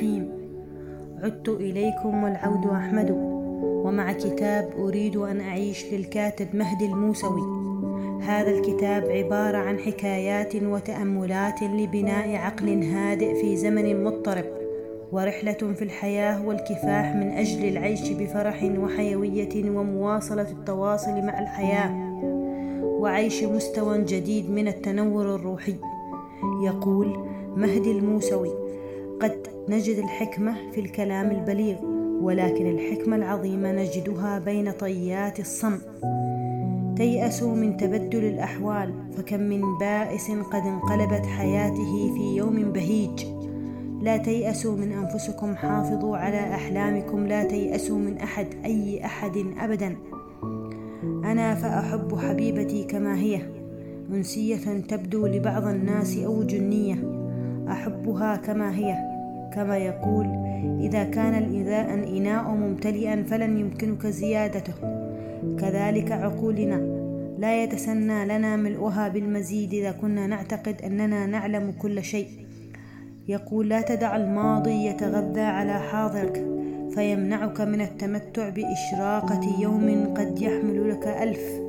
الرحيم. عدت إليكم والعود أحمد ومع كتاب أريد أن أعيش للكاتب مهدي الموسوي. هذا الكتاب عبارة عن حكايات وتأملات لبناء عقل هادئ في زمن مضطرب ورحلة في الحياة والكفاح من أجل العيش بفرح وحيوية ومواصلة التواصل مع الحياة وعيش مستوى جديد من التنور الروحي. يقول مهدي الموسوي قد نجد الحكمة في الكلام البليغ ولكن الحكمة العظيمة نجدها بين طيات الصمت تيأسوا من تبدل الأحوال فكم من بائس قد انقلبت حياته في يوم بهيج. لا تيأسوا من أنفسكم حافظوا على أحلامكم لا تيأسوا من أحد أي أحد أبدا. أنا فأحب حبيبتي كما هي. أنسية تبدو لبعض الناس أو جنية. أحبها كما هي كما يقول إذا كان الإذاء إناء ممتلئا فلن يمكنك زيادته. كذلك عقولنا لا يتسنى لنا ملؤها بالمزيد إذا كنا نعتقد أننا نعلم كل شيء. يقول لا تدع الماضي يتغذى على حاضرك فيمنعك من التمتع بإشراقة يوم قد يحمل لك ألف.